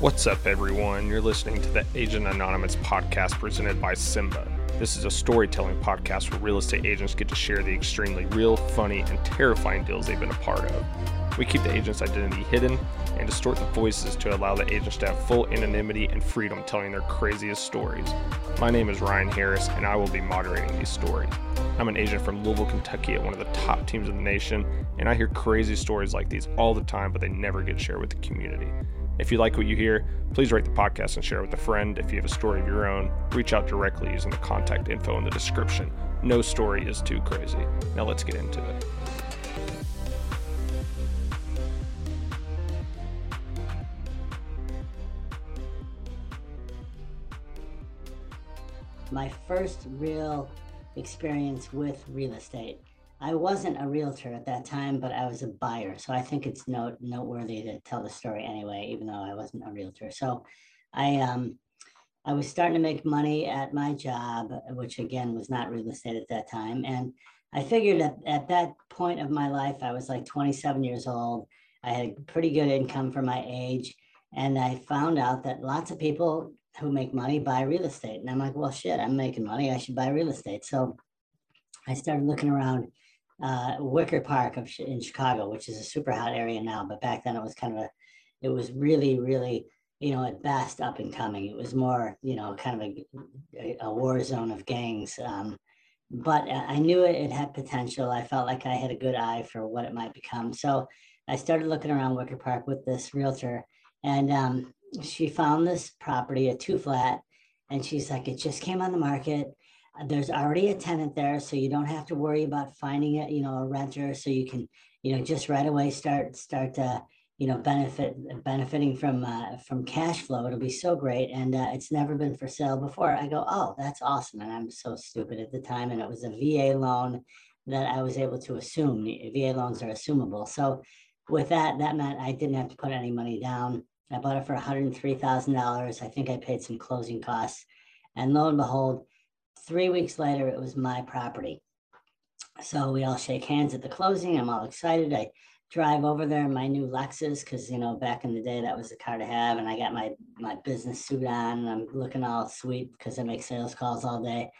What's up, everyone? You're listening to the Agent Anonymous podcast presented by Simba. This is a storytelling podcast where real estate agents get to share the extremely real, funny, and terrifying deals they've been a part of. We keep the agent's identity hidden and distort the voices to allow the agents to have full anonymity and freedom telling their craziest stories. My name is Ryan Harris, and I will be moderating these stories. I'm an agent from Louisville, Kentucky at one of the top teams in the nation, and I hear crazy stories like these all the time, but they never get shared with the community. If you like what you hear, please rate the podcast and share it with a friend. If you have a story of your own, reach out directly using the contact info in the description. No story is too crazy. Now let's get into it. my first real experience with real estate. I wasn't a realtor at that time, but I was a buyer. So I think it's note, noteworthy to tell the story anyway, even though I wasn't a realtor. So I, um, I was starting to make money at my job, which again was not real estate at that time. And I figured that at that point of my life, I was like 27 years old. I had a pretty good income for my age. And I found out that lots of people who make money buy real estate. And I'm like, well, shit, I'm making money. I should buy real estate. So I started looking around uh, Wicker Park in Chicago, which is a super hot area now. But back then it was kind of a, it was really, really, you know, at best up and coming. It was more, you know, kind of a, a war zone of gangs. Um, but I knew it, it had potential. I felt like I had a good eye for what it might become. So I started looking around Wicker Park with this realtor. And um, she found this property, a two flat, and she's like, it just came on the market. There's already a tenant there, so you don't have to worry about finding it, you know, a renter. So you can, you know, just right away start start to, you know, benefit benefiting from uh, from cash flow. It'll be so great, and uh, it's never been for sale before. I go, oh, that's awesome, and I'm so stupid at the time, and it was a VA loan that I was able to assume. VA loans are assumable, so with that, that meant I didn't have to put any money down I bought it for $103,000. I think I paid some closing costs. And lo and behold, three weeks later, it was my property. So we all shake hands at the closing. I'm all excited. I drive over there in my new Lexus because, you know, back in the day, that was the car to have. And I got my, my business suit on and I'm looking all sweet because I make sales calls all day.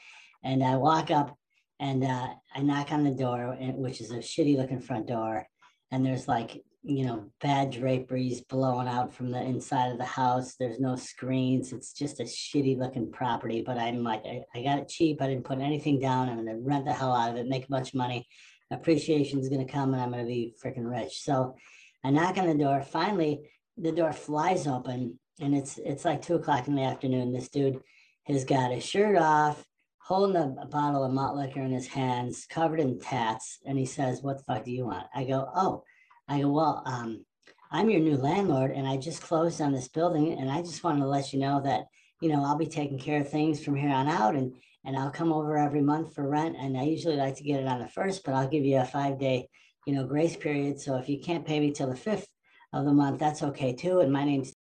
And I walk up and uh, I knock on the door, which is a shitty looking front door. And there's like you know, bad draperies blowing out from the inside of the house. There's no screens. It's just a shitty looking property. But I'm like, I, I got it cheap. I didn't put anything down. I'm to rent the hell out of it, make a bunch of money. Appreciation is going to come and I'm to be freaking rich. So I knock on the door. Finally, the door flies open and it's it's like two o'clock in the afternoon. This dude has got his shirt off, holding a bottle of malt liquor in his hands, covered in tats. And he says, What the fuck do you want? I go, Oh, I go, well, um, I'm your new landlord and I just closed on this building and I just wanted to let you know that, you know, I'll be taking care of things from here on out and and I'll come over every month for rent. And I usually like to get it on the first, but I'll give you a five day, you know, grace period. So if you can't pay me till the fifth of the month, that's okay too. And my name's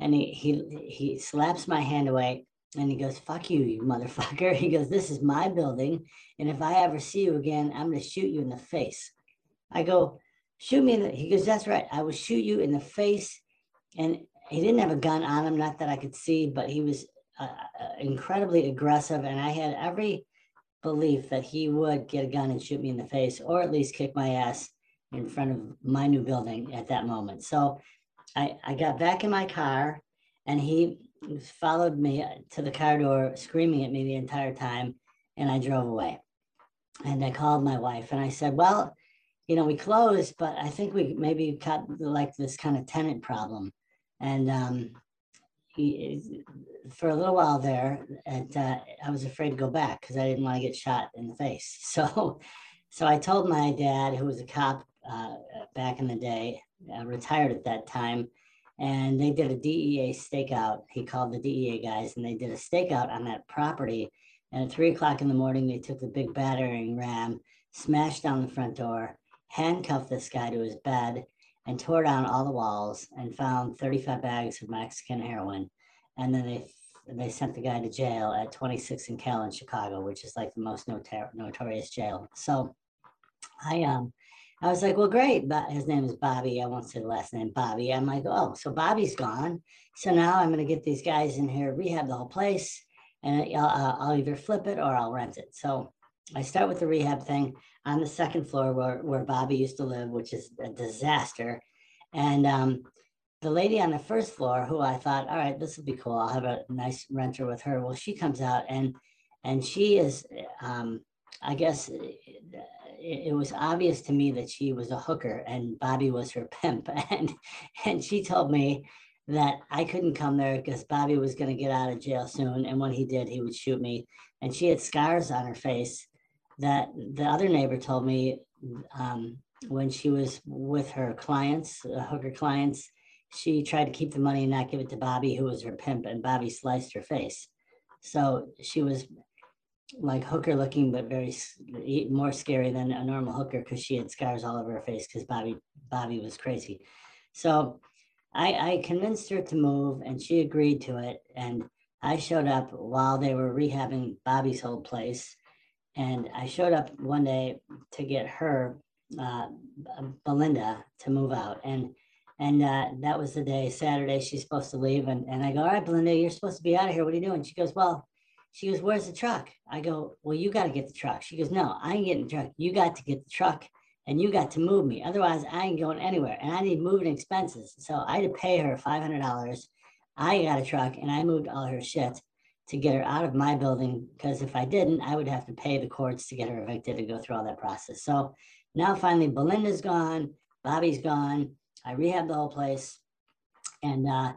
and he he he slaps my hand away and he goes, fuck you, you motherfucker. He goes, This is my building. And if I ever see you again, I'm gonna shoot you in the face. I go, shoot me in the, he goes, that's right. I will shoot you in the face. And he didn't have a gun on him, not that I could see, but he was uh, uh, incredibly aggressive. And I had every belief that he would get a gun and shoot me in the face, or at least kick my ass in front of my new building at that moment. So I, I got back in my car and he followed me to the car door, screaming at me the entire time. And I drove away. And I called my wife and I said, Well, you know, we closed, but I think we maybe got like this kind of tenant problem. And um, he, for a little while there, and uh, I was afraid to go back because I didn't want to get shot in the face. So, so I told my dad, who was a cop uh, back in the day, uh, retired at that time, and they did a DEA stakeout. He called the DEA guys, and they did a stakeout on that property. And at three o'clock in the morning, they took the big battering ram, smashed down the front door, handcuffed this guy to his bed and tore down all the walls and found 35 bags of Mexican heroin. And then they they sent the guy to jail at 26 and Cal in Chicago, which is like the most notar- notorious jail. So I um I was like, well, great. But his name is Bobby. I won't say the last name, Bobby. I'm like, oh, so Bobby's gone. So now I'm going to get these guys in here, rehab the whole place, and I'll, I'll either flip it or I'll rent it. So I start with the rehab thing on the second floor where, where Bobby used to live, which is a disaster. And um, the lady on the first floor, who I thought, all right, this will be cool. I'll have a nice renter with her. Well, she comes out and and she is, um, I guess, it, it was obvious to me that she was a hooker and Bobby was her pimp. And and she told me that I couldn't come there because Bobby was going to get out of jail soon, and when he did, he would shoot me. And she had scars on her face that the other neighbor told me um, when she was with her clients, uh, hooker clients, she tried to keep the money and not give it to Bobby, who was her pimp, and Bobby sliced her face. So she was like hooker looking, but very more scary than a normal hooker because she had scars all over her face because Bobby Bobby was crazy. So I, I convinced her to move, and she agreed to it. And I showed up while they were rehabbing Bobby's old place, and I showed up one day to get her uh, Belinda to move out, and and uh, that was the day, Saturday, she's supposed to leave. And, and I go, all right, Belinda, you're supposed to be out of here. What are you doing? She goes, well, she goes, where's the truck? I go, well, you got to get the truck. She goes, no, I ain't getting the truck. You got to get the truck and you got to move me. Otherwise, I ain't going anywhere. And I need moving expenses. So I had to pay her $500. I got a truck and I moved all her shit to get her out of my building because if I didn't, I would have to pay the courts to get her evicted to go through all that process. So now finally, Belinda's gone, Bobby's gone. I rehabbed the whole place, and uh,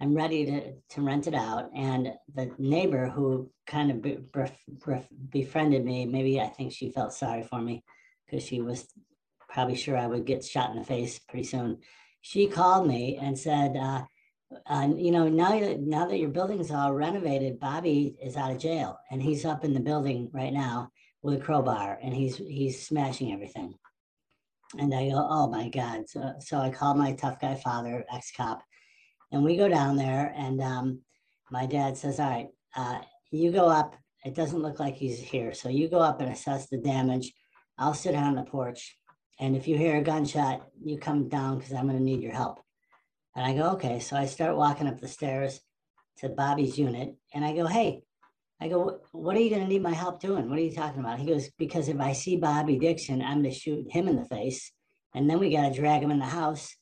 I'm ready to, to rent it out. And the neighbor who kind of be, befriended me, maybe I think she felt sorry for me because she was probably sure I would get shot in the face pretty soon. She called me and said, uh, uh, you know, now that now that your building's all renovated, Bobby is out of jail and he's up in the building right now with a crowbar and he's he's smashing everything. And I go, oh my God. So, so I called my tough guy father, ex cop, and we go down there. And um, my dad says, all right, uh, you go up. It doesn't look like he's here. So you go up and assess the damage. I'll sit on the porch. And if you hear a gunshot, you come down because I'm going to need your help. And I go, okay. So I start walking up the stairs to Bobby's unit and I go, hey, I go, what are you going to need my help doing? What are you talking about? He goes, because if I see Bobby Dixon, I'm going to shoot him in the face. And then we got to drag him in the house.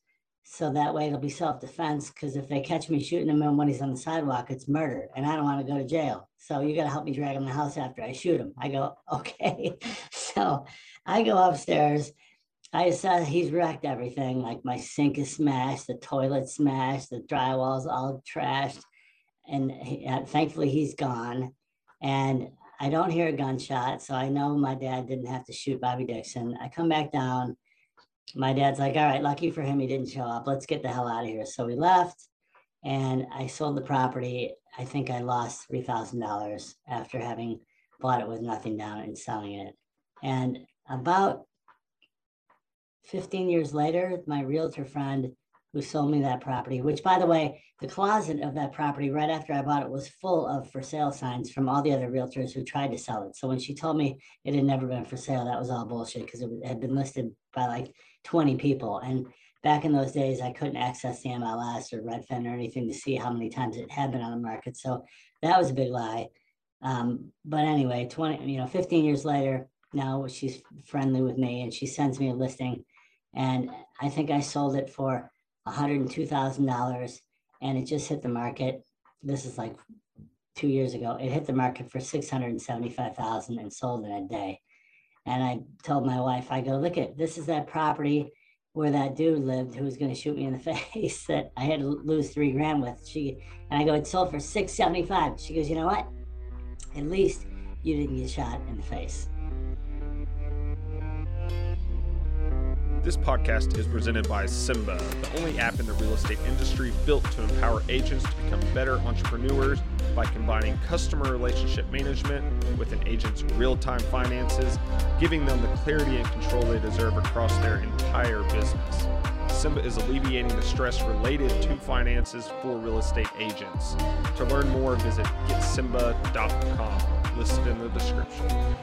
So that way it'll be self defense. Because if they catch me shooting him when he's on the sidewalk, it's murder. And I don't want to go to jail. So you got to help me drag him in the house after I shoot him. I go, okay. so I go upstairs. I saw he's wrecked everything. Like my sink is smashed, the toilet smashed, the drywall's all trashed. And he, uh, thankfully he's gone and I don't hear a gunshot. So I know my dad didn't have to shoot Bobby Dixon. I come back down. My dad's like, all right, lucky for him, he didn't show up. Let's get the hell out of here. So we left and I sold the property. I think I lost $3,000 after having bought it with nothing down and selling it. And about 15 years later, my realtor friend who sold me that property, which by the way, the closet of that property right after I bought it was full of for sale signs from all the other realtors who tried to sell it. So when she told me it had never been for sale, that was all bullshit because it had been listed by like 20 people. And back in those days, I couldn't access the MLS or Redfin or anything to see how many times it had been on the market. So that was a big lie. Um, but anyway, 20, you know, 15 years later, now she's friendly with me and she sends me a listing. And I think I sold it for $102,000 and it just hit the market. This is like two years ago. It hit the market for 675,000 and sold in a day. And I told my wife, I go, look at this is that property where that dude lived who was going to shoot me in the face that I had to lose three grand with. She and I go, it sold for 675. She goes, you know what? At least you didn't get shot in the face. This podcast is presented by Simba, the only app in the real estate industry built to empower agents to become better entrepreneurs by combining customer relationship management with an agent's real time finances, giving them the clarity and control they deserve across their entire business. Simba is alleviating the stress related to finances for real estate agents. To learn more, visit getsimba.com, listed in the description.